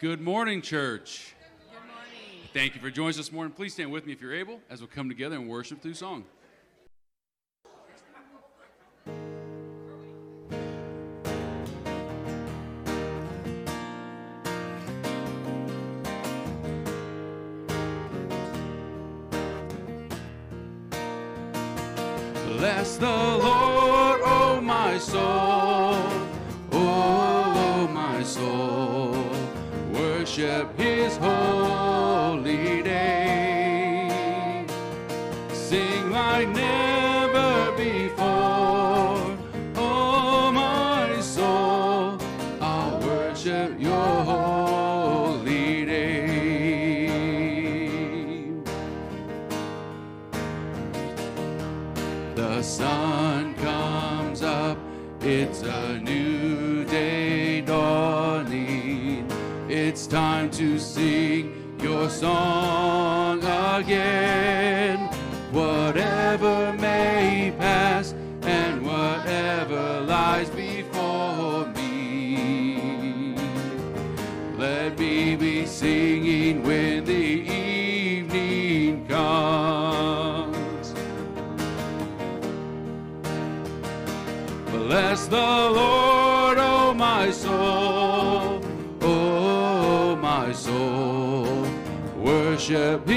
Good morning, church. Good morning. Thank you for joining us this morning. Please stand with me if you're able as we we'll come together and worship through song. worship.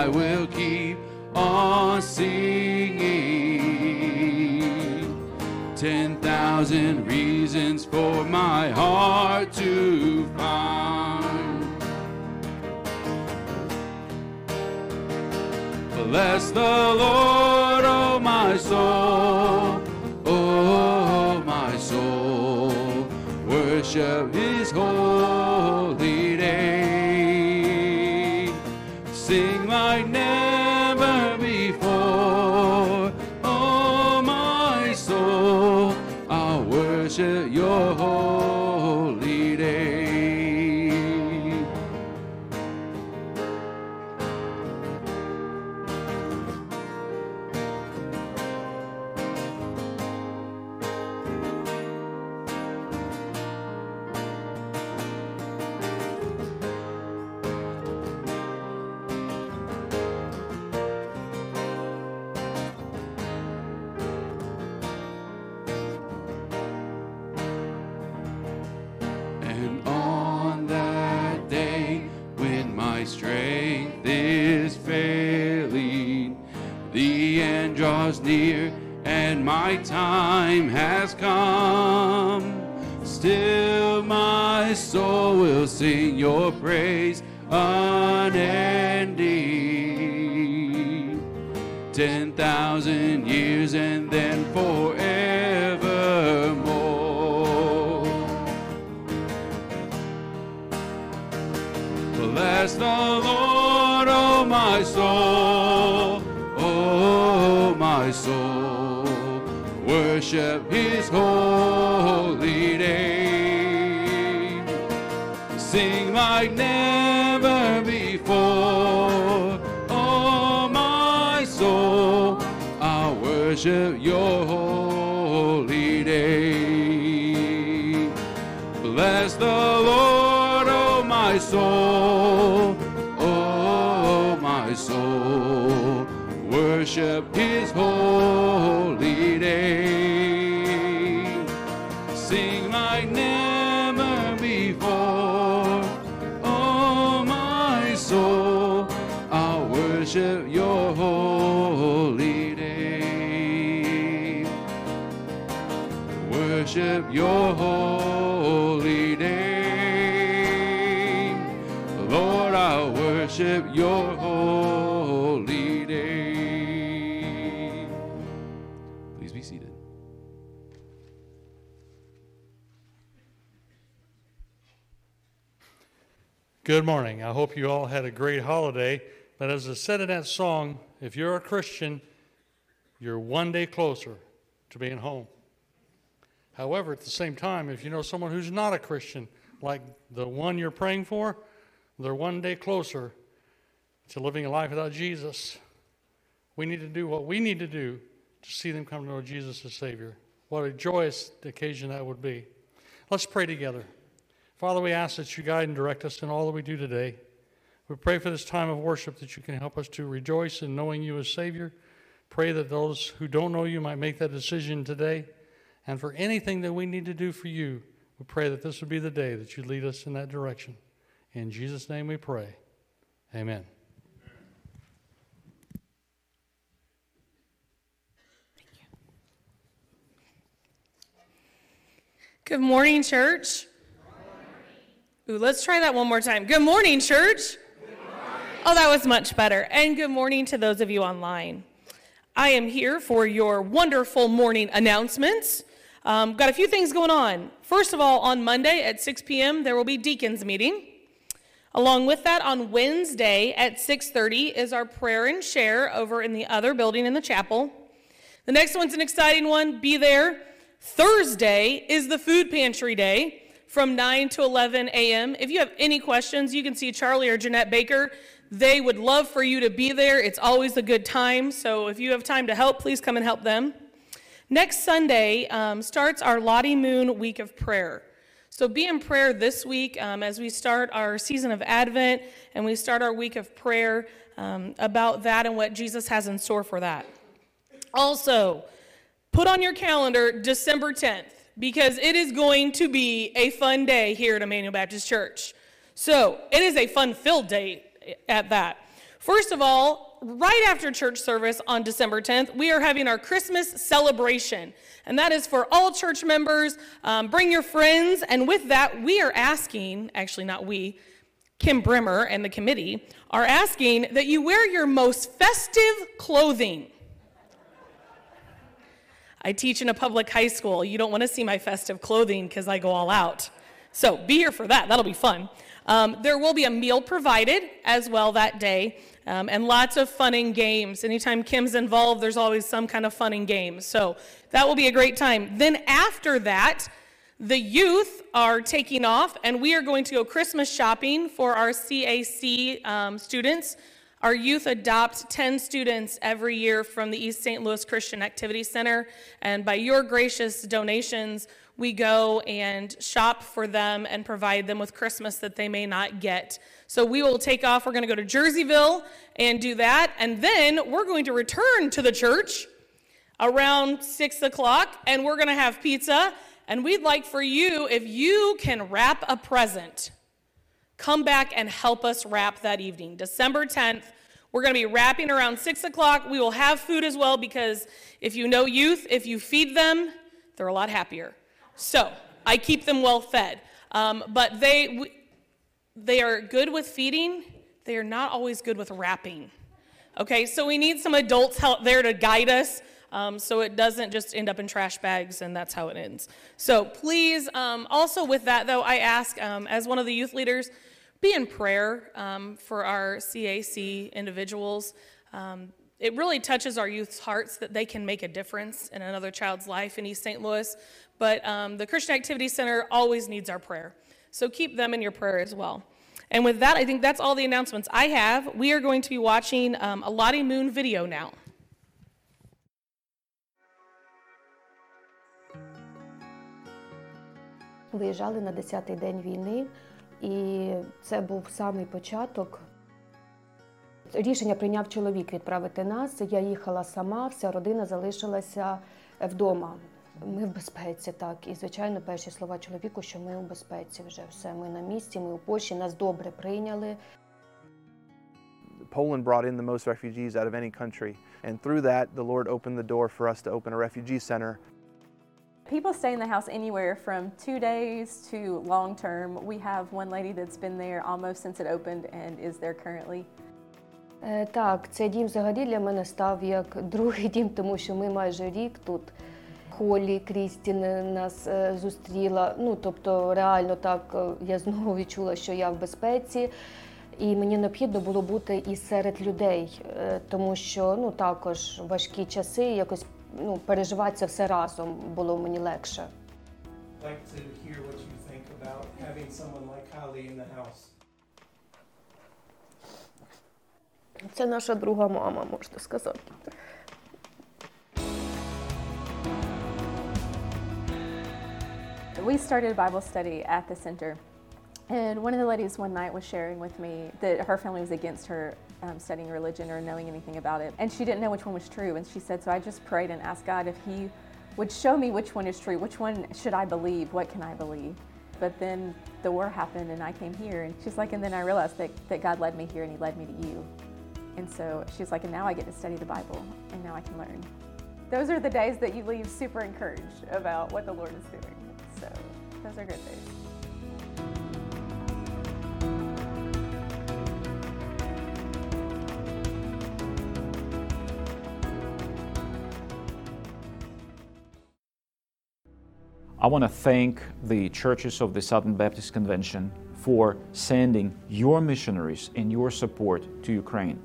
I will keep on singing. Ten thousand reasons for my heart to find. Bless the Lord, oh my soul. straight. right now. worship your holy name. Please be seated. Good morning. I hope you all had a great holiday. But as I said in that song, if you're a Christian, you're one day closer to being home. However, at the same time, if you know someone who's not a Christian, like the one you're praying for, they're one day closer to living a life without Jesus. We need to do what we need to do to see them come to know Jesus as Savior. What a joyous occasion that would be. Let's pray together. Father, we ask that you guide and direct us in all that we do today. We pray for this time of worship that you can help us to rejoice in knowing you as Savior. Pray that those who don't know you might make that decision today. And for anything that we need to do for you, we pray that this would be the day that you lead us in that direction. In Jesus' name we pray. Amen. Good morning, church. Ooh, let's try that one more time. Good morning, church. Oh, that was much better. And good morning to those of you online. I am here for your wonderful morning announcements. Um, got a few things going on. First of all, on Monday at 6 p.m., there will be deacons meeting. Along with that, on Wednesday at 6:30 is our prayer and share over in the other building in the chapel. The next one's an exciting one. Be there. Thursday is the food pantry day from 9 to 11 a.m. If you have any questions, you can see Charlie or Jeanette Baker. They would love for you to be there. It's always a good time. So if you have time to help, please come and help them. Next Sunday um, starts our Lottie Moon Week of Prayer. So be in prayer this week um, as we start our season of Advent and we start our week of prayer um, about that and what Jesus has in store for that. Also, put on your calendar December 10th because it is going to be a fun day here at Emmanuel Baptist Church. So it is a fun filled day at that. First of all, right after church service on December 10th, we are having our Christmas celebration. And that is for all church members. Um, bring your friends. And with that, we are asking, actually, not we, Kim Brimmer and the committee are asking that you wear your most festive clothing. I teach in a public high school. You don't want to see my festive clothing because I go all out. So be here for that. That'll be fun. Um, there will be a meal provided as well that day, um, and lots of fun and games. Anytime Kim's involved, there's always some kind of fun and games. So that will be a great time. Then after that, the youth are taking off, and we are going to go Christmas shopping for our CAC um, students. Our youth adopt 10 students every year from the East St. Louis Christian Activity Center, and by your gracious donations, we go and shop for them and provide them with Christmas that they may not get. So we will take off. We're going to go to Jerseyville and do that, and then we're going to return to the church around 6 o'clock, and we're going to have pizza. And we'd like for you, if you can wrap a present, come back and help us wrap that evening. December 10th, we're going to be wrapping around 6 o'clock. We will have food as well because if you know youth, if you feed them, they're a lot happier. So I keep them well fed. Um, but they, they are good with feeding, they are not always good with wrapping. Okay, so we need some adults help there to guide us. Um, so it doesn't just end up in trash bags and that's how it ends. So please, um, also with that though, I ask um, as one of the youth leaders, be in prayer um, for our CAC individuals. Um, it really touches our youth's hearts that they can make a difference in another child's life in East St. Louis. But um, the Christian Activity Center always needs our prayer. So keep them in your prayer as well. And with that, I think that's all the announcements I have. We are going to be watching a Lottie Moon video now. Виїжджали на 10-й день війни, і це був самий початок. Рішення прийняв чоловік відправити нас. Я їхала сама, вся родина залишилася вдома. Ми в безпеці, так. І, звичайно, перші слова чоловіку, що ми у безпеці вже все. Ми на місці, ми у Польщі, нас добре прийняли. Poland brought in the most refugees out of any country. And through that, the Lord opened the door for us to open a refugee center. People stay in the house anywhere from two days to long term. We have one lady that's been there almost since it opened and is there currently. Е, Так, цей дім взагалі для мене став як другий дім, тому що ми майже рік тут холі Крістін нас е, зустріла. Ну, тобто, реально так е, я знову відчула, що я в безпеці. І мені необхідно було бути і серед людей, тому що ну також важкі часи, якось ну переживати це все разом було мені легше. like to hear what you think about having someone like Holly in the house. Це наша друга мама, можна сказати. We started a Bible study at the center. And one of the ladies one night was sharing with me that her family was against her um, studying religion or knowing anything about it. And she didn't know which one was true. And she said, So I just prayed and asked God if He would show me which one is true. Which one should I believe? What can I believe? But then the war happened and I came here. And she's like, And then I realized that, that God led me here and He led me to you. And so she's like, And now I get to study the Bible and now I can learn. Those are the days that you leave super encouraged about what the Lord is doing. So those are good days. I want to thank the churches of the Southern Baptist Convention for sending your missionaries and your support to Ukraine.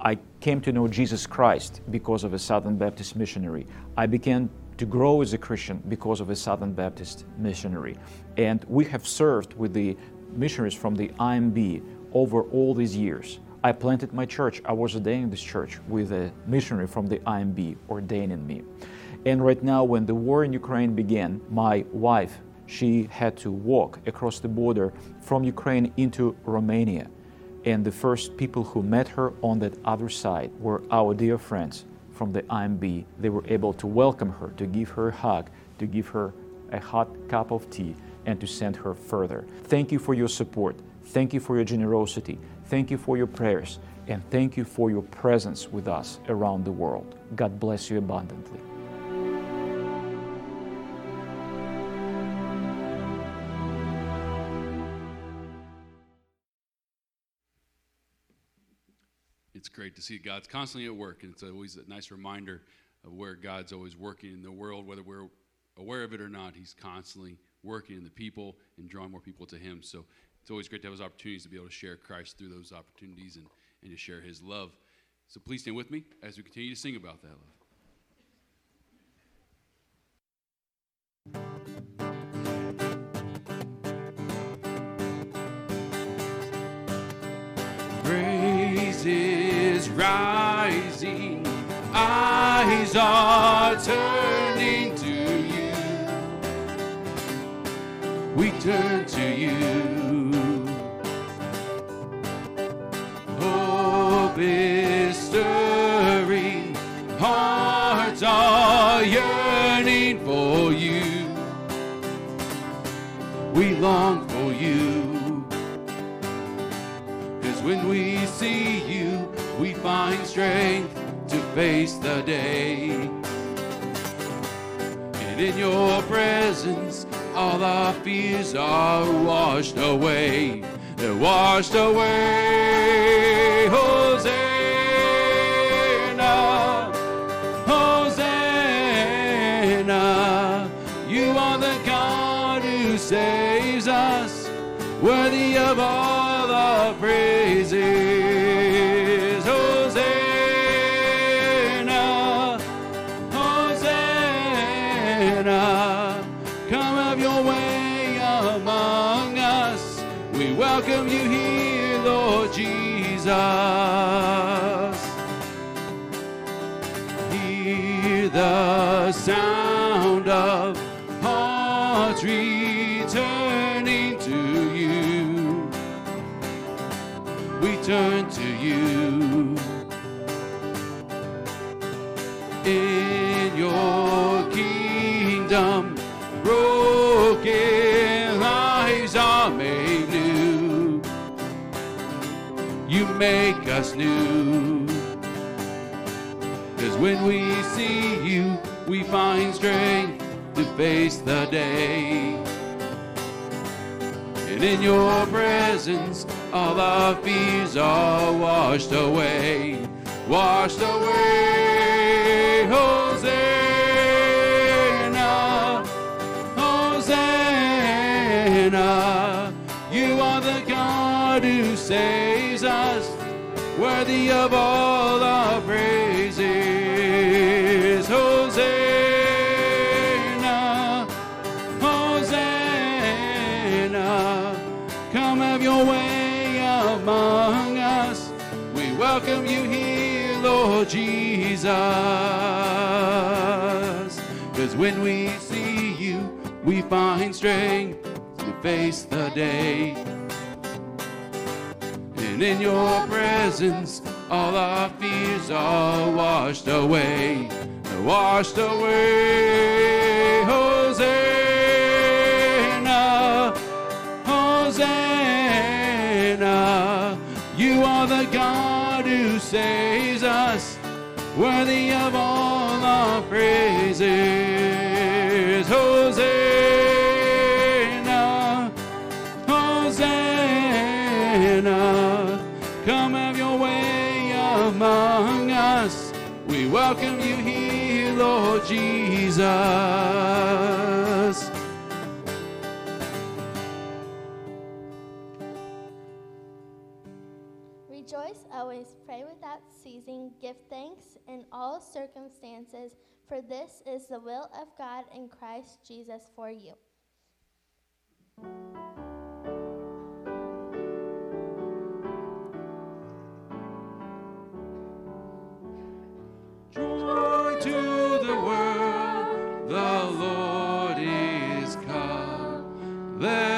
I came to know Jesus Christ because of a Southern Baptist missionary. I began to grow as a Christian because of a Southern Baptist missionary. And we have served with the missionaries from the IMB over all these years. I planted my church. I was ordained in this church with a missionary from the IMB ordaining me. And right now, when the war in Ukraine began, my wife, she had to walk across the border from Ukraine into Romania. And the first people who met her on that other side were our dear friends from the IMB. They were able to welcome her, to give her a hug, to give her a hot cup of tea, and to send her further. Thank you for your support. Thank you for your generosity. Thank you for your prayers. And thank you for your presence with us around the world. God bless you abundantly. Great to see God's constantly at work, and it's always a nice reminder of where God's always working in the world, whether we're aware of it or not. He's constantly working in the people and drawing more people to Him. So it's always great to have those opportunities to be able to share Christ through those opportunities and, and to share His love. So please stand with me as we continue to sing about that love. Ah, eyes are turning to you. We turn to you. Face the day. And in your presence, all our fears are washed away. They're washed away. Hosanna, Hosanna. You are the God who saves us, worthy of all Jesus. Hear the sound of hearts returning to you. We turn to you. In your kingdom, broken lives are made you make us new. Cause when we see you, we find strength to face the day. And in your presence, all our fears are washed away, washed away, Hosanna! Hosanna. You are the God who saves worthy of all our praises. Hosanna, Hosanna, come have your way among us. We welcome you here, Lord Jesus. Cause when we see you, we find strength to face the day. And in your presence, all our fears are washed away. Washed away. Hosanna, Hosanna. You are the God who saves us, worthy of all our praises. Welcome you here, Lord Jesus. Rejoice always, pray without ceasing, give thanks in all circumstances, for this is the will of God in Christ Jesus for you. Joy to the world, the Lord is come. Let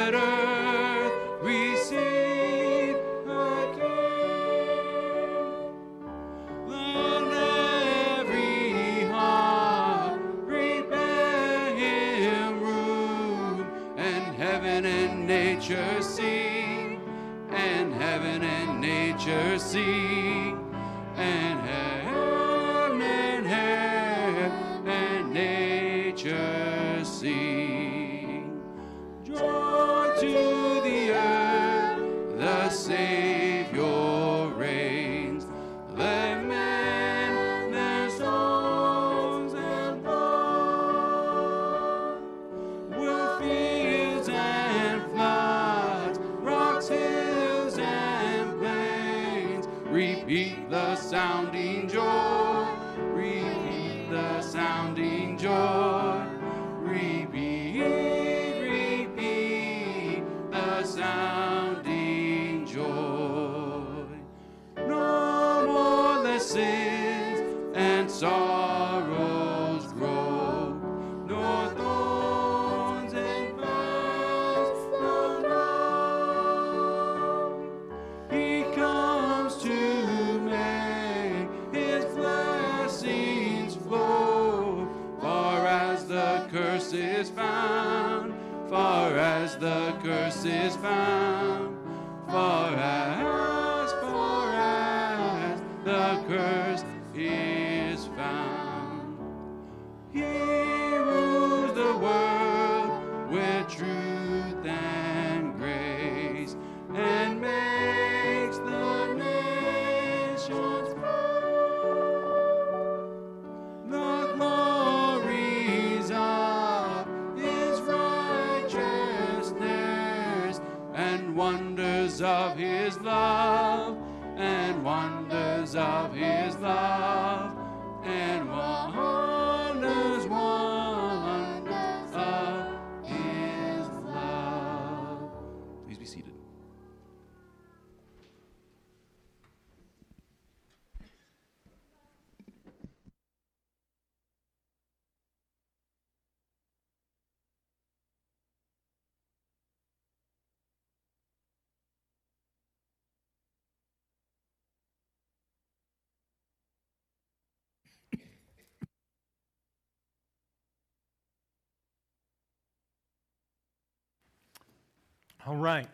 All right.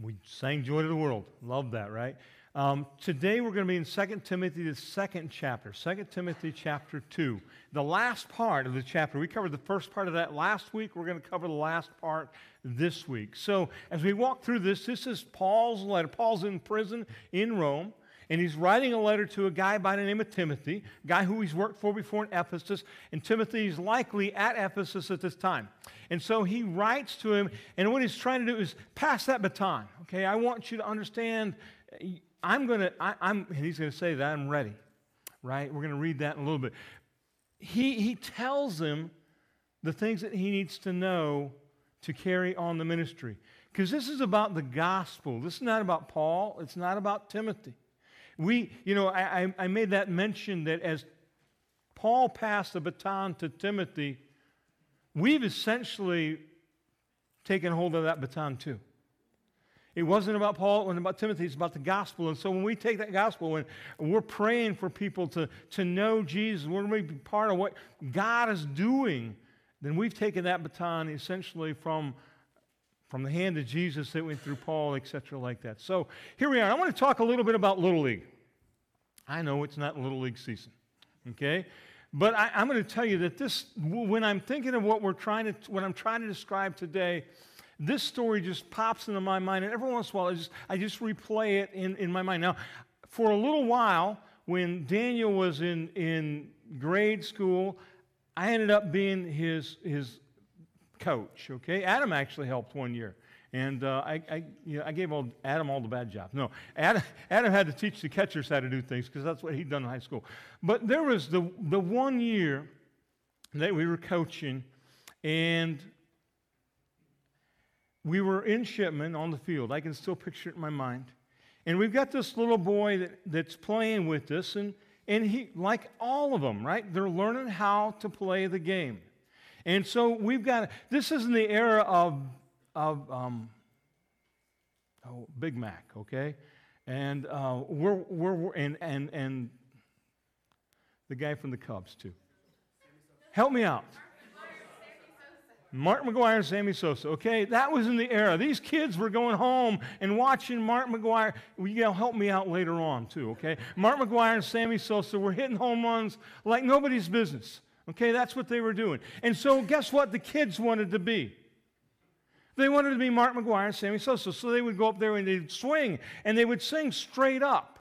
We sang Joy to the World. Love that, right? Um, today we're going to be in 2 Timothy, the second chapter. 2 Timothy chapter 2. The last part of the chapter. We covered the first part of that last week. We're going to cover the last part this week. So as we walk through this, this is Paul's letter. Paul's in prison in Rome. And he's writing a letter to a guy by the name of Timothy, a guy who he's worked for before in Ephesus. And Timothy is likely at Ephesus at this time. And so he writes to him, and what he's trying to do is pass that baton. Okay, I want you to understand, I'm going to, I'm, and he's going to say that I'm ready, right? We're going to read that in a little bit. He, he tells him the things that he needs to know to carry on the ministry. Because this is about the gospel. This is not about Paul. It's not about Timothy. We, you know, I, I made that mention that as Paul passed the baton to Timothy, we've essentially taken hold of that baton too. It wasn't about Paul, it wasn't about Timothy, it's about the gospel. And so when we take that gospel and we're praying for people to, to know Jesus, we're going to be part of what God is doing, then we've taken that baton essentially from, from the hand of Jesus that went through Paul, etc., like that. So here we are. I want to talk a little bit about Little League. I know it's not Little League season, okay? But I, am going to tell you that this, when I'm thinking of what we're trying to, what I'm trying to describe today, this story just pops into my mind, and every once in a while I just, I just replay it in, in my mind. Now, for a little while, when Daniel was in, in grade school, I ended up being his, his coach, okay? Adam actually helped one year. And uh, I, I, you know, I gave all, Adam all the bad jobs. No, Adam, Adam had to teach the catchers how to do things because that's what he'd done in high school. But there was the, the one year that we were coaching, and we were in Shipman on the field. I can still picture it in my mind. And we've got this little boy that, that's playing with us, and, and he, like all of them, right? They're learning how to play the game. And so we've got, this is in the era of, of um, oh, Big Mac, okay? And uh, we're, we're, and, and, and the guy from the Cubs, too. Help me out. Mark McGwire and Sammy Sosa. Okay, that was in the era. These kids were going home and watching Mark McGwire. Well, you gotta help me out later on too. Okay, Mark McGwire and Sammy Sosa were hitting home runs like nobody's business. Okay, that's what they were doing. And so, guess what? The kids wanted to be. They wanted to be Mark McGwire and Sammy Sosa. So they would go up there and they'd swing and they would sing straight up.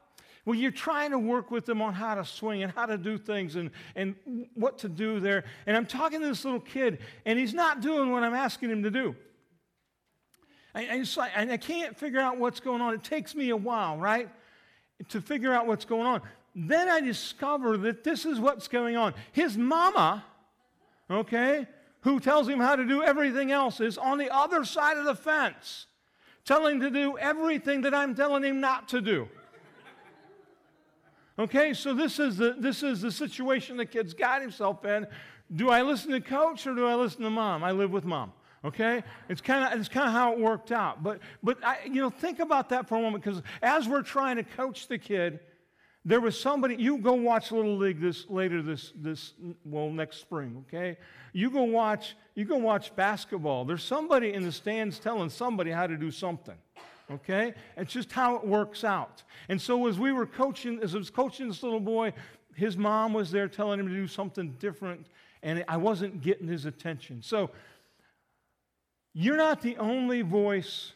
Well, you're trying to work with them on how to swing and how to do things and, and what to do there. And I'm talking to this little kid, and he's not doing what I'm asking him to do. I, and I can't figure out what's going on. It takes me a while, right, to figure out what's going on. Then I discover that this is what's going on. His mama, okay, who tells him how to do everything else, is on the other side of the fence, telling to do everything that I'm telling him not to do. Okay, so this is the, this is the situation the kid's got himself in. Do I listen to coach or do I listen to mom? I live with mom. Okay, it's kind of it's kind of how it worked out. But but I, you know think about that for a moment because as we're trying to coach the kid, there was somebody. You go watch Little League this later this this well next spring. Okay, you go watch you go watch basketball. There's somebody in the stands telling somebody how to do something okay? It's just how it works out. And so as we were coaching, as I was coaching this little boy, his mom was there telling him to do something different, and I wasn't getting his attention. So you're not the only voice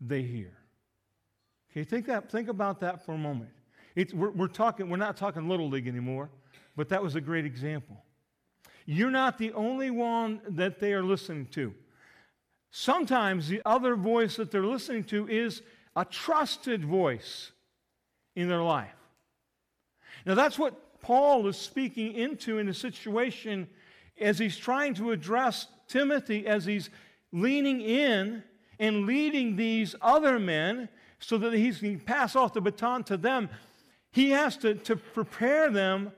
they hear. Okay, think, that, think about that for a moment. It's, we're, we're, talking, we're not talking Little League anymore, but that was a great example. You're not the only one that they are listening to. Sometimes the other voice that they're listening to is a trusted voice in their life. Now, that's what Paul is speaking into in the situation as he's trying to address Timothy as he's leaning in and leading these other men so that he can pass off the baton to them. He has to, to prepare them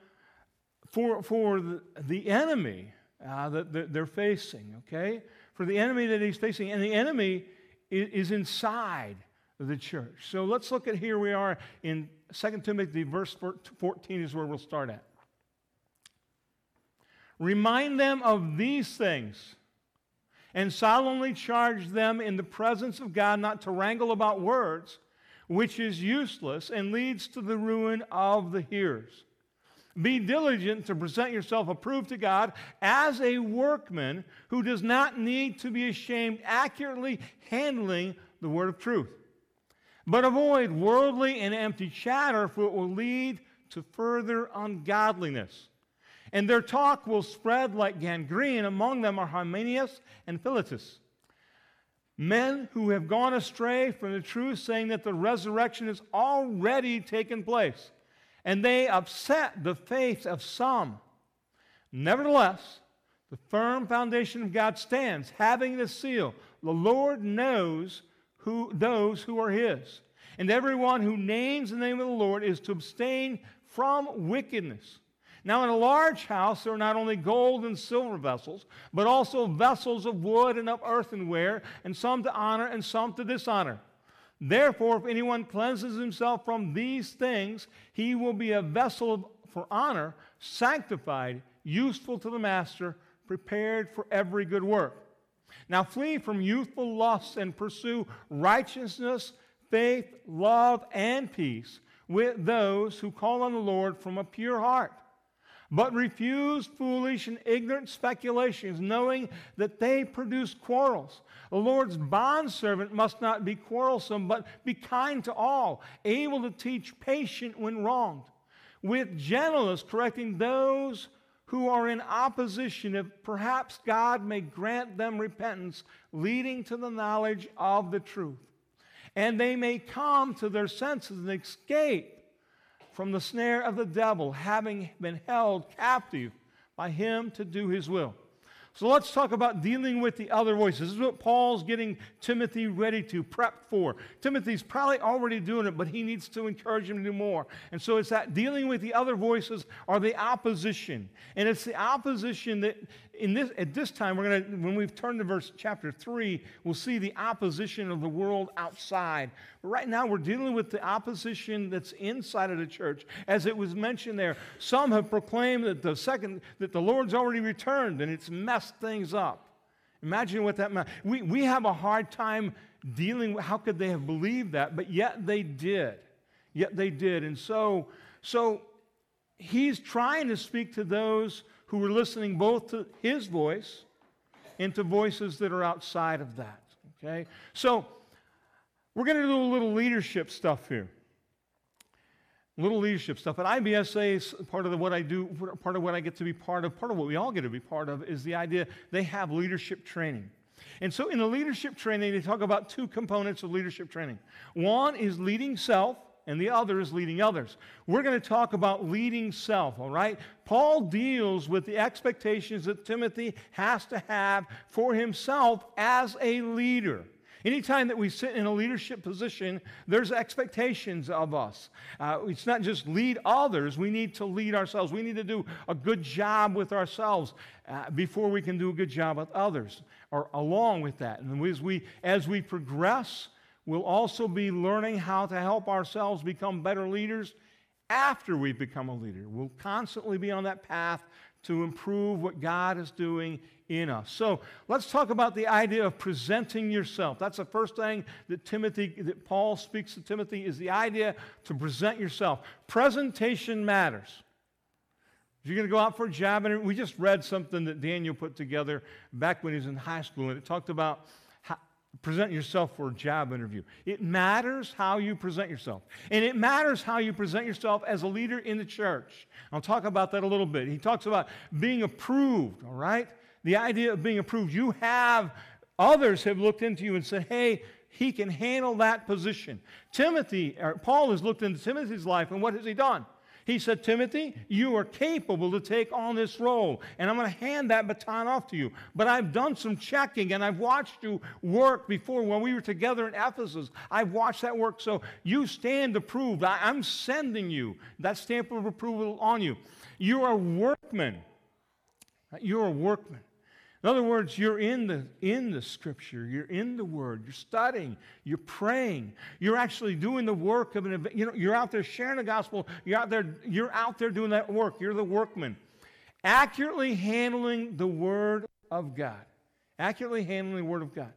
for, for the, enemy uh, that they're facing, okay? for the enemy that he's facing. And the enemy is inside the church. So let's look at here we are in 2 Timothy, verse 14 is where we'll start at. Remind them of these things and solemnly charge them in the presence of God not to wrangle about words, which is useless and leads to the ruin of the hearers. Be diligent to present yourself approved to God as a workman who does not need to be ashamed, accurately handling the word of truth. But avoid worldly and empty chatter, for it will lead to further ungodliness. And their talk will spread like gangrene. Among them are Hymenaeus and Philetus, men who have gone astray from the truth, saying that the resurrection has already taken place. And they upset the faith of some. Nevertheless, the firm foundation of God stands, having the seal. The Lord knows who, those who are his. And everyone who names the name of the Lord is to abstain from wickedness. Now, in a large house, there are not only gold and silver vessels, but also vessels of wood and of earthenware, and some to honor and some to dishonor. Therefore, if anyone cleanses himself from these things, he will be a vessel for honor, sanctified, useful to the master, prepared for every good work. Now flee from youthful lusts and pursue righteousness, faith, love, and peace with those who call on the Lord from a pure heart. But refuse foolish and ignorant speculations, knowing that they produce quarrels. The Lord's bondservant must not be quarrelsome, but be kind to all, able to teach, patient when wronged, with gentleness correcting those who are in opposition, if perhaps God may grant them repentance, leading to the knowledge of the truth. And they may come to their senses and escape from the snare of the devil, having been held captive by him to do his will. So let's talk about dealing with the other voices. This is what Paul's getting Timothy ready to prep for. Timothy's probably already doing it, but he needs to encourage him to do more. And so it's that dealing with the other voices are the opposition. And it's the opposition that in this at this time we're to when we've turned to verse chapter 3, we'll see the opposition of the world outside. But right now we're dealing with the opposition that's inside of the church. As it was mentioned there, some have proclaimed that the second that the Lord's already returned and it's messed things up. Imagine what that meant. We, we have a hard time dealing with how could they have believed that, but yet they did. Yet they did. And so, so he's trying to speak to those who were listening both to his voice and to voices that are outside of that. Okay? So we're going to do a little leadership stuff here. Little leadership stuff. At IBSA, part of the, what I do, part of what I get to be part of, part of what we all get to be part of is the idea they have leadership training. And so in the leadership training, they talk about two components of leadership training. One is leading self, and the other is leading others. We're going to talk about leading self, all right? Paul deals with the expectations that Timothy has to have for himself as a leader. Anytime that we sit in a leadership position, there's expectations of us. Uh, it's not just lead others, we need to lead ourselves. We need to do a good job with ourselves uh, before we can do a good job with others, or along with that. And as we, as we progress, we'll also be learning how to help ourselves become better leaders after we become a leader. We'll constantly be on that path to improve what God is doing in us. So let's talk about the idea of presenting yourself. That's the first thing that Timothy, that Paul speaks to Timothy, is the idea to present yourself. Presentation matters. If you're going to go out for a job interview, we just read something that Daniel put together back when he was in high school, and it talked about present yourself for a job interview. It matters how you present yourself. And it matters how you present yourself as a leader in the church. I'll talk about that a little bit. He talks about being approved, all right? the idea of being approved. You have, others have looked into you and said, hey, he can handle that position. Timothy, or Paul has looked into Timothy's life, and what has he done? He said, Timothy, you are capable to take on this role, and I'm going to hand that baton off to you. But I've done some checking, and I've watched you work before when we were together in Ephesus. I've watched that work, so you stand approved. I, am sending you that stamp of approval on you. You're a workman. You're a workman. In other words, you're in the, in the scripture, you're in the word, you're studying, you're praying, you're actually doing the work of an event. You know, you're out there sharing the gospel, you're out there, you're out there doing that work, you're the workman. Accurately handling the word of God. Accurately handling the word of God.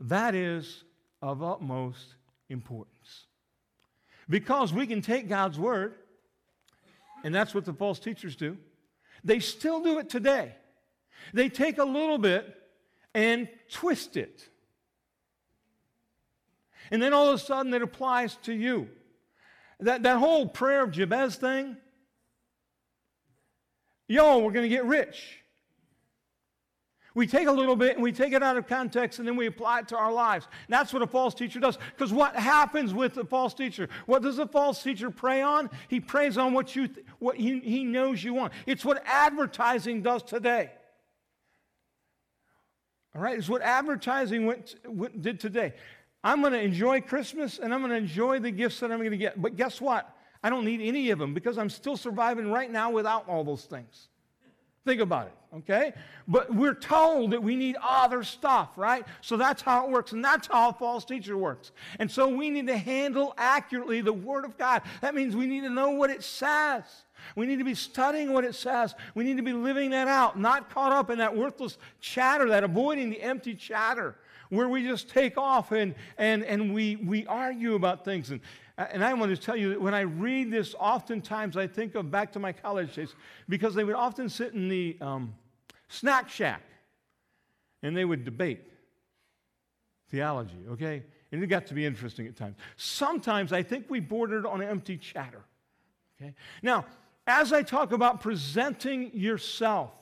That is of utmost importance. Because we can take God's word, and that's what the false teachers do. They still do it today. They take a little bit and twist it. And then all of a sudden it applies to you. That, that whole prayer of Jabez thing, yo, we're going to get rich. We take a little bit and we take it out of context and then we apply it to our lives. That's what a false teacher does. Because what happens with a false teacher? What does a false teacher prey on? He preys on what, you th- what he, he knows you want. It's what advertising does today. All right, it's what advertising went, went, did today. I'm going to enjoy Christmas and I'm going to enjoy the gifts that I'm going to get. But guess what? I don't need any of them because I'm still surviving right now without all those things. Think about it, okay? But we're told that we need other stuff, right? So that's how it works, and that's how a false teacher works. And so we need to handle accurately the Word of God. That means we need to know what it says. We need to be studying what it says. We need to be living that out, not caught up in that worthless chatter, that avoiding the empty chatter where we just take off and, and, and we, we argue about things. And, and I want to tell you that when I read this, oftentimes I think of back to my college days because they would often sit in the um, snack shack and they would debate theology, okay? And it got to be interesting at times. Sometimes I think we bordered on empty chatter, okay? Now, as I talk about presenting yourself,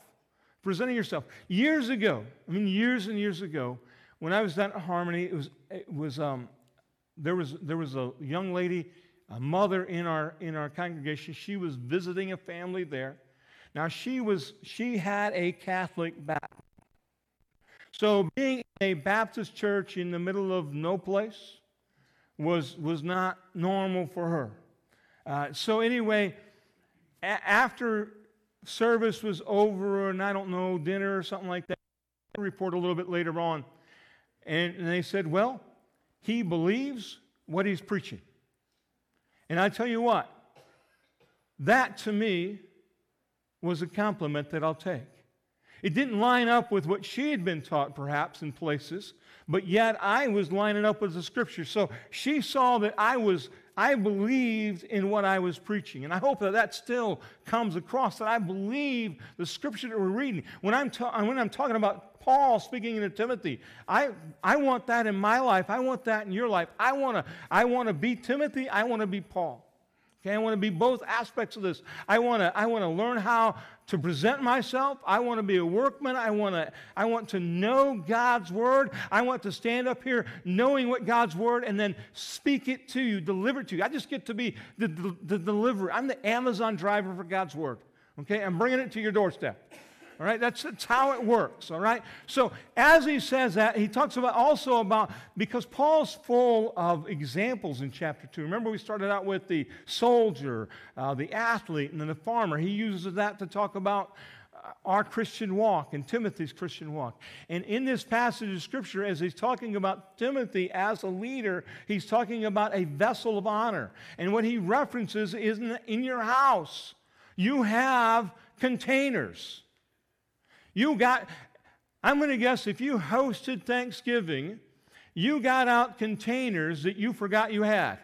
presenting yourself, years ago, I mean, years and years ago, when I was at Harmony, it was, it was um, there was, there was a young lady, a mother in our, in our congregation. She was visiting a family there. Now, she, was, she had a Catholic background. So, being in a Baptist church in the middle of no place was, was not normal for her. Uh, so, anyway, a- after service was over, and I don't know, dinner or something like that, report a little bit later on, and, and they said, Well, he believes what he's preaching. And I tell you what, that to me was a compliment that I'll take. It didn't line up with what she had been taught, perhaps, in places, but yet I was lining up with the scripture. So she saw that I was, I believed in what I was preaching. And I hope that that still comes across, that I believe the scripture that we're reading. When I'm, ta- when I'm talking about Paul speaking to Timothy. I, I want that in my life. I want that in your life. I want to I want to be Timothy. I want to be Paul. Okay, I want to be both aspects of this. I want to I want to learn how to present myself. I want to be a workman. I want to I want to know God's word. I want to stand up here knowing what God's word and then speak it to you, deliver it to you. I just get to be the, the, the deliverer. I'm the Amazon driver for God's word. Okay, I'm bringing it to your doorstep. All right, that's, that's how it works. All right. So as he says that, he talks about also about because Paul's full of examples in chapter two. Remember, we started out with the soldier, uh, the athlete, and then the farmer. He uses that to talk about uh, our Christian walk and Timothy's Christian walk. And in this passage of Scripture, as he's talking about Timothy as a leader, he's talking about a vessel of honor. And what he references is in, in your house, you have containers. You got, I'm going to guess if you hosted Thanksgiving, you got out containers that you forgot you had.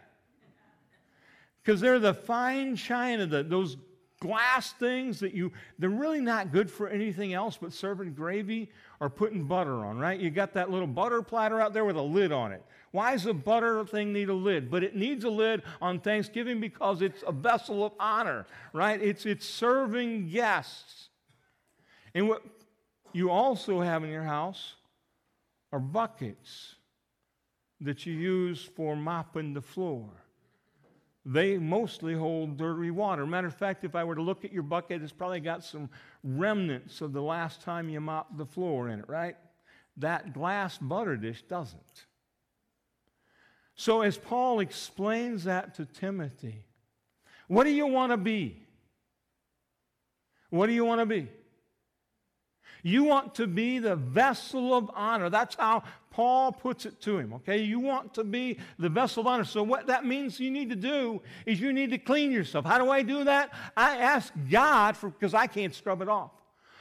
Because they're the fine china, the, those glass things that you, they're really not good for anything else but serving gravy or putting butter on, right? You got that little butter platter out there with a lid on it. Why does a butter thing need a lid? But it needs a lid on Thanksgiving because it's a vessel of honor, right? It's, it's serving guests. And what you also have in your house are buckets that you use for mopping the floor. They mostly hold dirty water. Matter of fact, if I were to look at your bucket, it's probably got some remnants of the last time you mopped the floor in it, right? That glass butter dish doesn't. So, as Paul explains that to Timothy, what do you want to be? What do you want to be? You want to be the vessel of honor. That's how Paul puts it to him, okay? You want to be the vessel of honor. So, what that means you need to do is you need to clean yourself. How do I do that? I ask God for, because I can't scrub it off.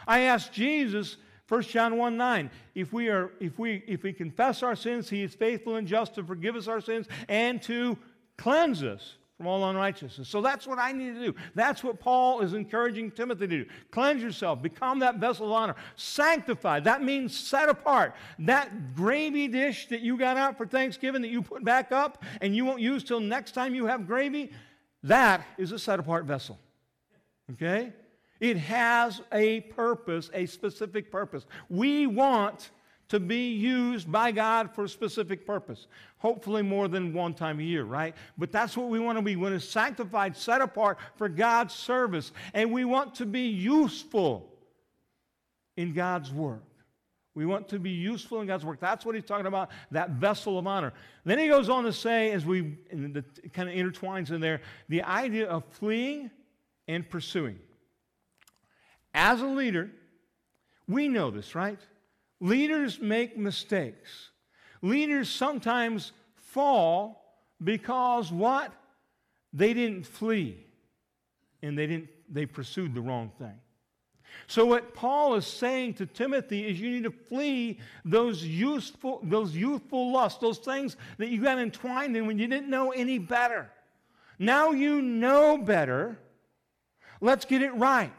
I ask Jesus, 1 John 1 9, if we, are, if, we, if we confess our sins, he is faithful and just to forgive us our sins and to cleanse us from all unrighteousness. So that's what I need to do. That's what Paul is encouraging Timothy to do. Cleanse yourself, become that vessel of honor, sanctified. That means set apart. That gravy dish that you got out for Thanksgiving that you put back up and you won't use till next time you have gravy, that is a set apart vessel. Okay? It has a purpose, a specific purpose. We want to be used by God for a specific purpose. Hopefully, more than one time a year, right? But that's what we want to be. We want to sanctified, set apart for God's service. And we want to be useful in God's work. We want to be useful in God's work. That's what he's talking about, that vessel of honor. Then he goes on to say, as we the, kind of intertwines in there, the idea of fleeing and pursuing. As a leader, we know this, right? Leaders make mistakes. Leaders sometimes fall because what? They didn't flee and they didn't they pursued the wrong thing. So what Paul is saying to Timothy is you need to flee those useful those youthful lusts, those things that you got entwined in when you didn't know any better. Now you know better. Let's get it right.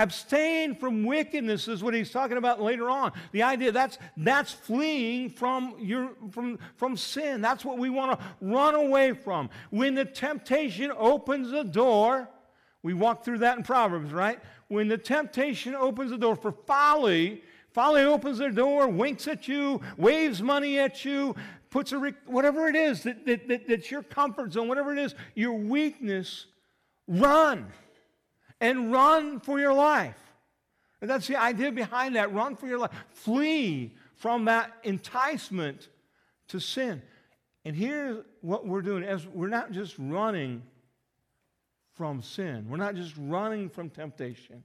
Abstain from wickedness is what he's talking about later on. The idea that's that's fleeing from your from from sin. That's what we want to run away from. When the temptation opens the door, we walk through that in Proverbs, right? When the temptation opens the door for folly, folly opens their door, winks at you, waves money at you, puts a whatever it is that, that, that, that's your comfort zone, whatever it is, your weakness, run and run for your life. And that's the idea behind that run for your life. Flee from that enticement to sin. And here's what we're doing as we're not just running from sin. We're not just running from temptation.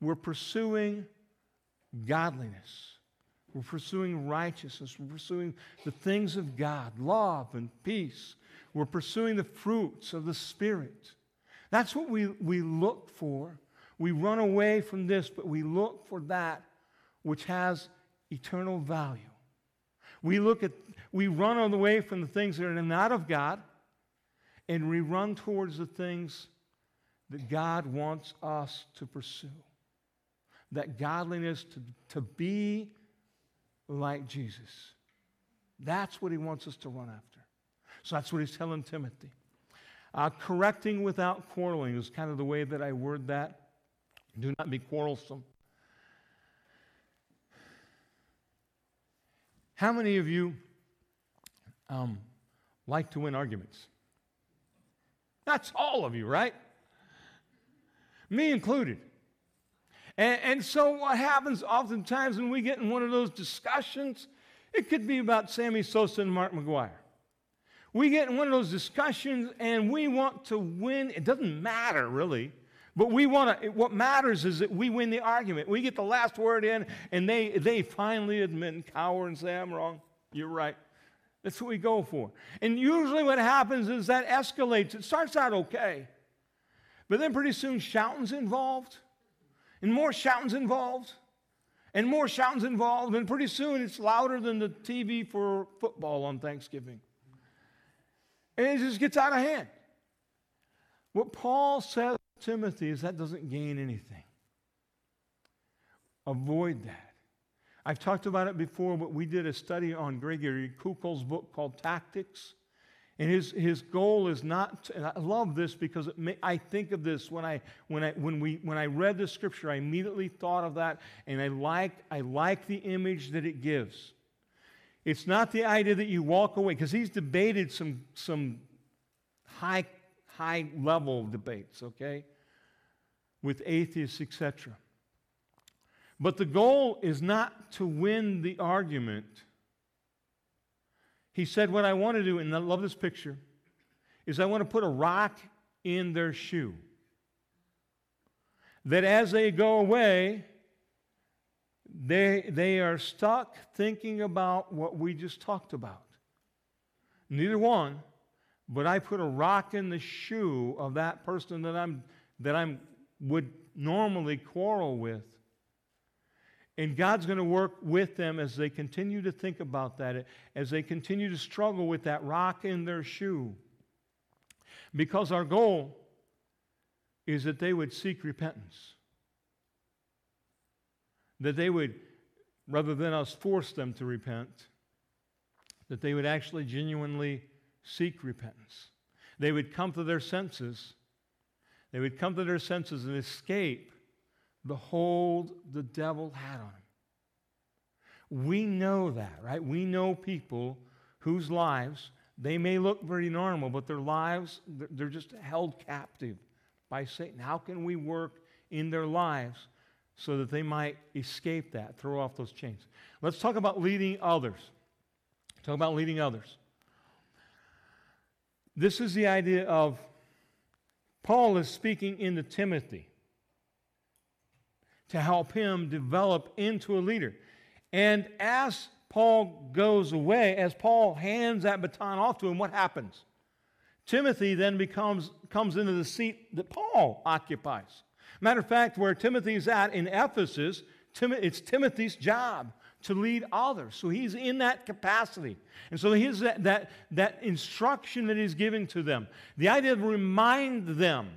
We're pursuing godliness. We're pursuing righteousness. We're pursuing the things of God, love and peace. We're pursuing the fruits of the Spirit. That's what we, we look for. We run away from this, but we look for that which has eternal value. We look at, we run away from the things that are not of God, and we run towards the things that God wants us to pursue. That godliness to, to be like Jesus. That's what he wants us to run after. So that's what he's telling Timothy. Uh, correcting without quarreling is kind of the way that I word that. Do not be quarrelsome. How many of you um, like to win arguments? That's all of you, right? Me included. And, and, so, what happens oftentimes when we get in one of those discussions, it could be about Sammy Sosa and Mark McGwire. We get in one of those discussions and we want to win. It doesn't matter really. But we want to, what matters is that we win the argument. We get the last word in, and they, they finally admit and cower and say, I'm wrong. You're right. That's what we go for. And usually what happens is that escalates. It starts out okay. But then pretty soon shouting's involved, and more shouting's involved, and more shouting's involved, and pretty soon it's louder than the TV for football on Thanksgiving. And it just gets out of hand. What Paul says to Timothy is that doesn't gain anything. Avoid that. I've talked about it before, but we did a study on Gregory Koukl's book called Tactics. And his, his goal is not, to, and I love this because may, I think of this when I, when, I, when, we, when I read the scripture, I immediately thought of that, and I like, I like the image that it gives. It's not the idea that you walk away, because he's debated some, some high, high level debates, okay, with atheists, etc. But the goal is not to win the argument. He said, What I want to do, and I love this picture, is I want to put a rock in their shoe. That as they go away, they, they are stuck thinking about what we just talked about. Neither one, but I put a rock in the shoe of that person that I'm that I'm would normally quarrel with. And God's going to work with them as they continue to think about that, as they continue to struggle with that rock in their shoe. Because our goal is that they would seek repentance. That they would, rather than us force them to repent, that they would actually genuinely seek repentance. They would come to their senses. They would come to their senses and escape the hold the devil had on them. We know that, right? We know people whose lives, they may look very normal, but their lives, they're just held captive by Satan. How can we work in their lives so that they might escape that, throw off those chains? Let's talk about leading others. Talk about leading others. This is the idea of Paul is speaking into Timothy to help him develop into a leader. And as Paul goes away, as Paul hands that baton off to him, what happens? Timothy then becomes, comes into the seat that Paul occupies. Matter of fact, where Timothy's at in Ephesus, it's Timothy's job to lead others. So he's in that capacity. And so he's that, that, that instruction that he's giving to them. The idea of remind them,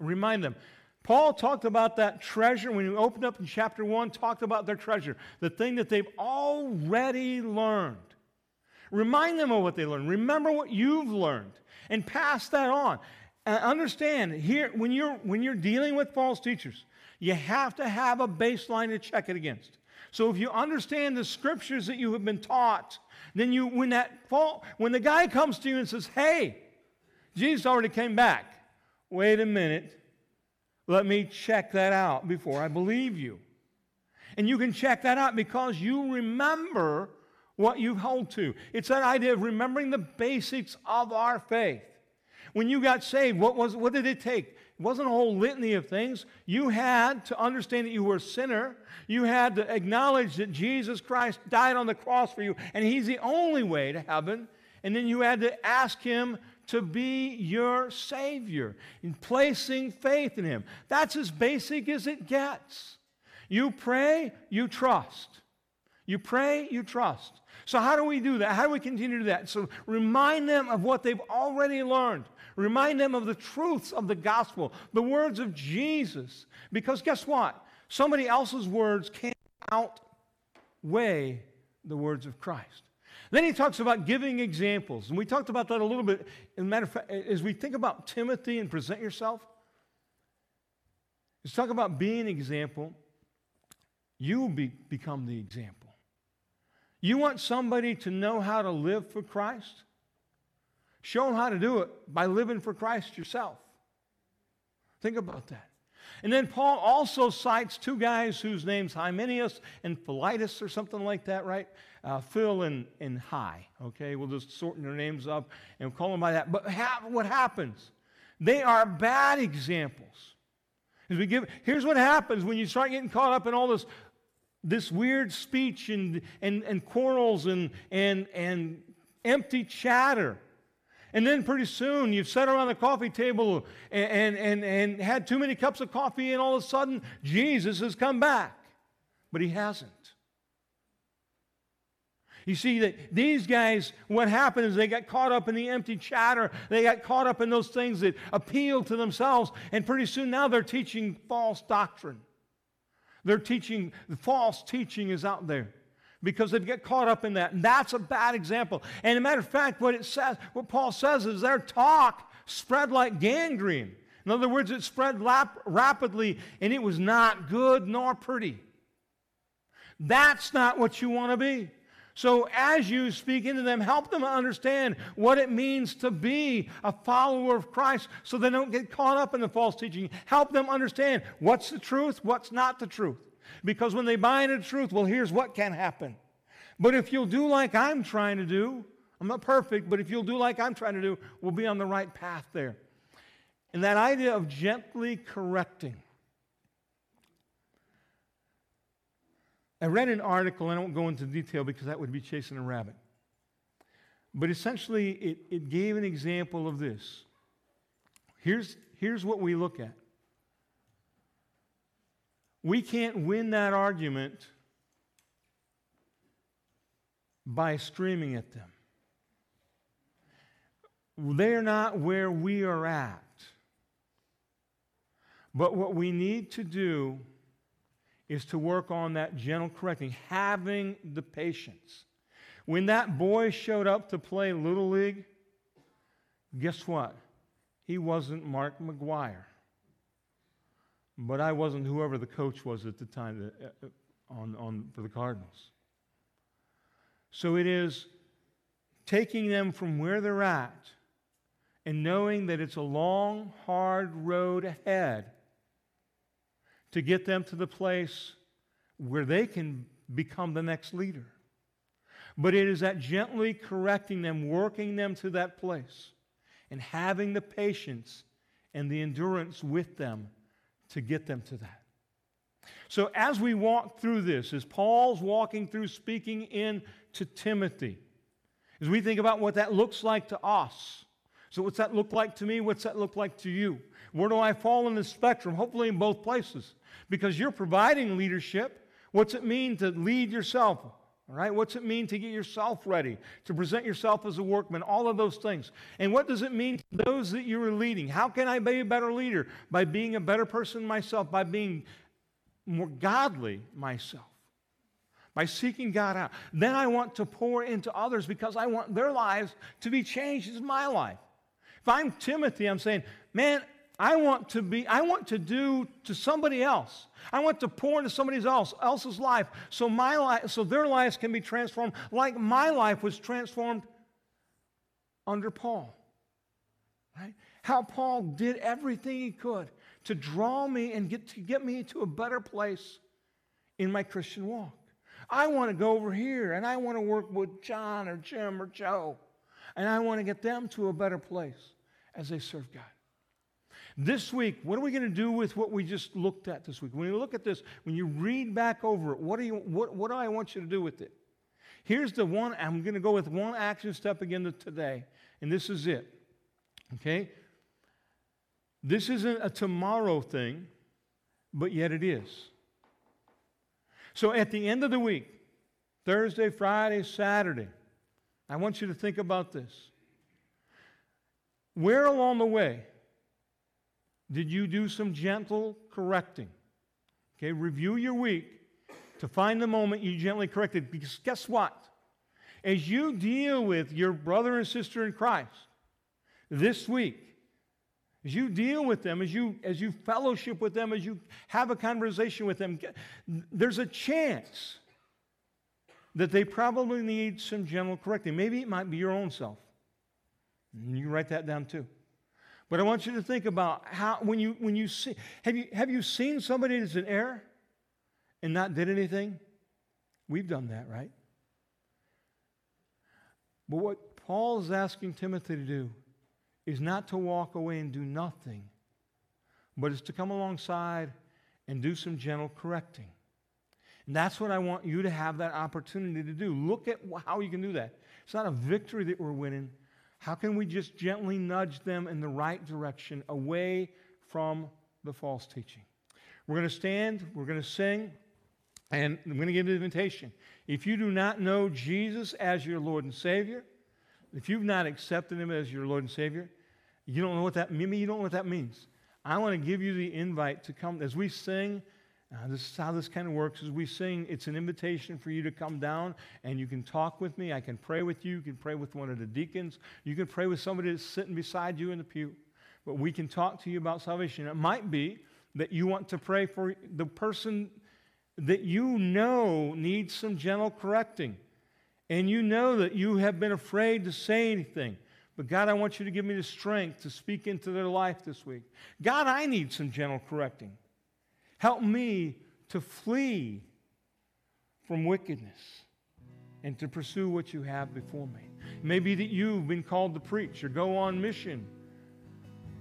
remind them. Paul talked about that treasure when he opened up in chapter 1, talked about their treasure, the thing that they've already learned. Remind them of what they learned. Remember what you've learned and pass that on. And understand here when you're when you're dealing with false teachers, you have to have a baseline to check it against. So if you understand the scriptures that you have been taught, then you when that fall, when the guy comes to you and says, "Hey, Jesus already came back." Wait a minute. Let me check that out before I believe you. And you can check that out because you remember what you hold to. It's that idea of remembering the basics of our faith. When you got saved, what, was, what did it take? It wasn't a whole litany of things. You had to understand that you were a sinner. You had to acknowledge that Jesus Christ died on the cross for you, and He's the only way to heaven. And then you had to ask Him to be your Savior, in placing faith in Him. That's as basic as it gets. You pray, you trust. You pray, you trust. So, how do we do that? How do we continue to do that? So, remind them of what they've already learned. Remind them of the truths of the gospel, the words of Jesus. Because guess what? Somebody else's words can't outweigh the words of Christ. Then he talks about giving examples. And we talked about that a little bit. As matter of fact, as we think about Timothy and present yourself, let's talk about being an example. You be, become the example. You want somebody to know how to live for Christ? Show them how to do it by living for Christ yourself. Think about that. And then Paul also cites two guys whose names Hymenaeus and Philetus or something like that, right? Uh, Phil and, and Hi, okay? We'll just shorten their names up and call them by that. But ha- what happens? They are bad examples. As we give, here's what happens when you start getting caught up in all this, this weird speech and, and, and quarrels and, and, and empty chatter. And then pretty soon you've sat around the coffee table and, and, and, had too many cups of coffee, and all of a sudden Jesus has come back. But he hasn't. You see that these guys, what happened is they got caught up in the empty chatter. They got caught up in those things that appeal to themselves. And pretty soon now they're teaching false doctrine. They're teaching, false teaching is out there because they get caught up in that. And that's a bad example. And a matter of fact, what it says, what Paul says is their talk spread like gangrene. In other words, it spread lap- rapidly and it was not good nor pretty. That's not what you want to be. So, as you speak into them, help them understand what it means to be a follower of Christ so they don't get caught up in the false teaching. Help them understand what's the truth, what's not the truth. Because when they buy into truth, well, here's what can happen. But if you'll do like I'm trying to do, I'm not perfect, but if you'll do like I'm trying to do, we'll be on the right path there. And that idea of gently correcting. I read an article, and I won't go into detail because that would be chasing a rabbit. But essentially, it, it gave an example of this. Here's, here's what we look at we can't win that argument by screaming at them. they're not where we are at. But what we need to do is to work on that gentle correcting, having the patience. When that boy showed up to play Little League, guess what? He wasn't Mark McGwire. But I wasn't whoever the coach was at the time uh, uh, on, on, for the Cardinals. So it is taking them from where they're at and knowing that it's a long, hard road ahead to get them to the place where they can become the next leader. But it is that gently correcting them, working them to that place, and having the patience and the endurance with them to get them to that. So, as we walk through this, as Paul's walking through speaking in to Timothy, as we think about what that looks like to us, so what's that look like to me? What's that look like to you? Where do I fall in the spectrum? Hopefully, in both places, because you're providing leadership. What's it mean to lead yourself? All right, what's it mean to get yourself ready, to present yourself as a workman, all of those things. And what does it mean to those that you are leading? How can I be a better leader? By being a better person myself, by being more godly myself, by seeking God out. Then I want to pour into others because I want their lives to be changed as my life. If I'm Timothy, I'm saying, man, I want to be, I want to do to somebody else. I want to pour into somebody else else's life so my life, so their lives can be transformed like my life was transformed under Paul. Right? How Paul did everything he could to draw me and get to get me to a better place in my Christian walk. I want to go over here and I want to work with John or Jim or Joe. And I want to get them to a better place as they serve God. This week, what are we going to do with what we just looked at this week? When you look at this, when you read back over it, what do, you, what, what do I want you to do with it? Here's the one, I'm going to go with one action step again today, and this is it. Okay? This isn't a tomorrow thing, but yet it is. So at the end of the week, Thursday, Friday, Saturday, I want you to think about this. Where along the way did you do some gentle correcting? Okay, review your week to find the moment you gently corrected. Because guess what? As you deal with your brother and sister in Christ this week, as you deal with them, as you, as you fellowship with them, as you have a conversation with them, there's a chance that they probably need some gentle correcting. Maybe it might be your own self. You write that down too. But I want you to think about how, when you, when you see, have you, have you seen somebody that's in error and not did anything? We've done that, right? But what Paul is asking Timothy to do is not to walk away and do nothing, but is to come alongside and do some gentle correcting. And that's what I want you to have that opportunity to do. Look at how you can do that. It's not a victory that we're winning, how can we just gently nudge them in the right direction away from the false teaching? We're going to stand, we're going to sing, and I'm going to give an invitation. If you do not know Jesus as your Lord and Savior, if you've not accepted Him as your Lord and Savior, you don't know what that maybe you don't know what that means. I want to give you the invite to come as we sing. Uh, this is how this kind of works. As we sing, it's an invitation for you to come down and you can talk with me. I can pray with you. You can pray with one of the deacons. You can pray with somebody that's sitting beside you in the pew. But we can talk to you about salvation. It might be that you want to pray for the person that you know needs some gentle correcting. And you know that you have been afraid to say anything. But God, I want you to give me the strength to speak into their life this week. God, I need some gentle correcting. Help me to flee from wickedness and to pursue what you have before me. Maybe that you've been called to preach or go on mission.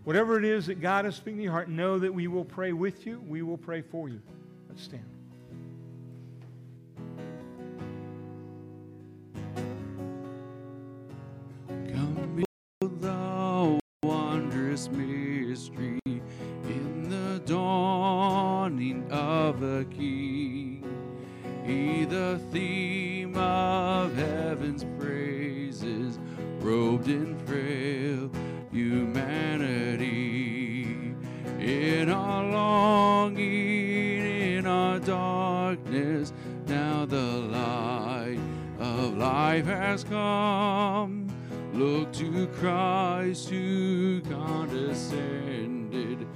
Whatever it is that God is speaking to your heart, know that we will pray with you. We will pray for you. Let's stand. Come the wondrous mystery of a king. He, the theme of heaven's praises, robed in frail humanity. In our longing, in our darkness, now the light of life has come. Look to Christ who condescended,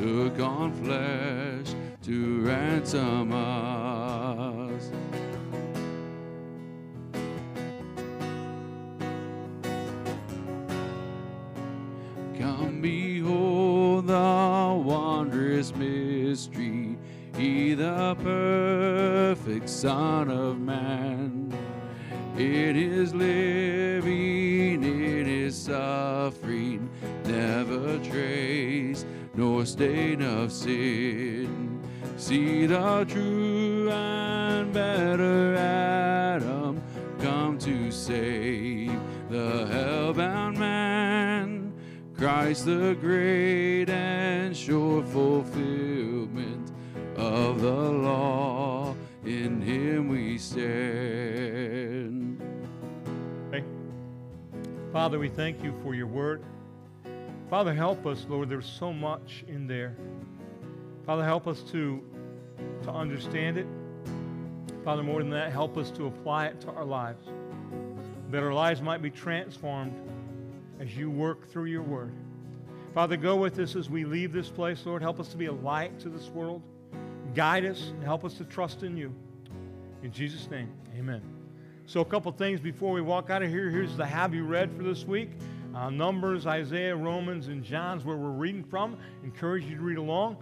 took on flesh to ransom us. Come behold the wondrous mystery, He the perfect Son of Man. In His living, in His suffering, never trace nor stain of sin. See the true and better Adam come to save the hellbound man. Christ, the great and sure fulfillment of the law, in him we stand. Father, we thank you for your word. Father, help us, Lord. There's so much in there. Father, help us to, to understand it. Father, more than that, help us to apply it to our lives. That our lives might be transformed as you work through your word. Father, go with us as we leave this place, Lord. Help us to be a light to this world. Guide us and help us to trust in you. In Jesus' name, amen. So, a couple things before we walk out of here. Here's the Have You Read for this week. Uh, Numbers, Isaiah, Romans, and John's where we're reading from. Encourage you to read along.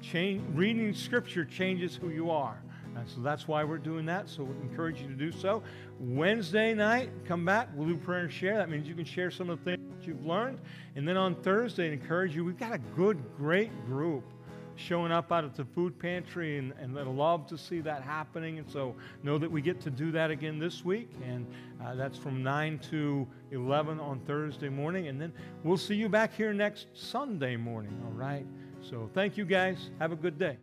Change, reading Scripture changes who you are. And so that's why we're doing that. So we encourage you to do so. Wednesday night, come back. We'll do prayer and share. That means you can share some of the things that you've learned. And then on Thursday, encourage you. We've got a good, great group showing up out at the food pantry, and, and I'd love to see that happening. And so know that we get to do that again this week. And uh, that's from 9 to 11 on Thursday morning. And then we'll see you back here next Sunday morning, all right? So thank you guys. Have a good day.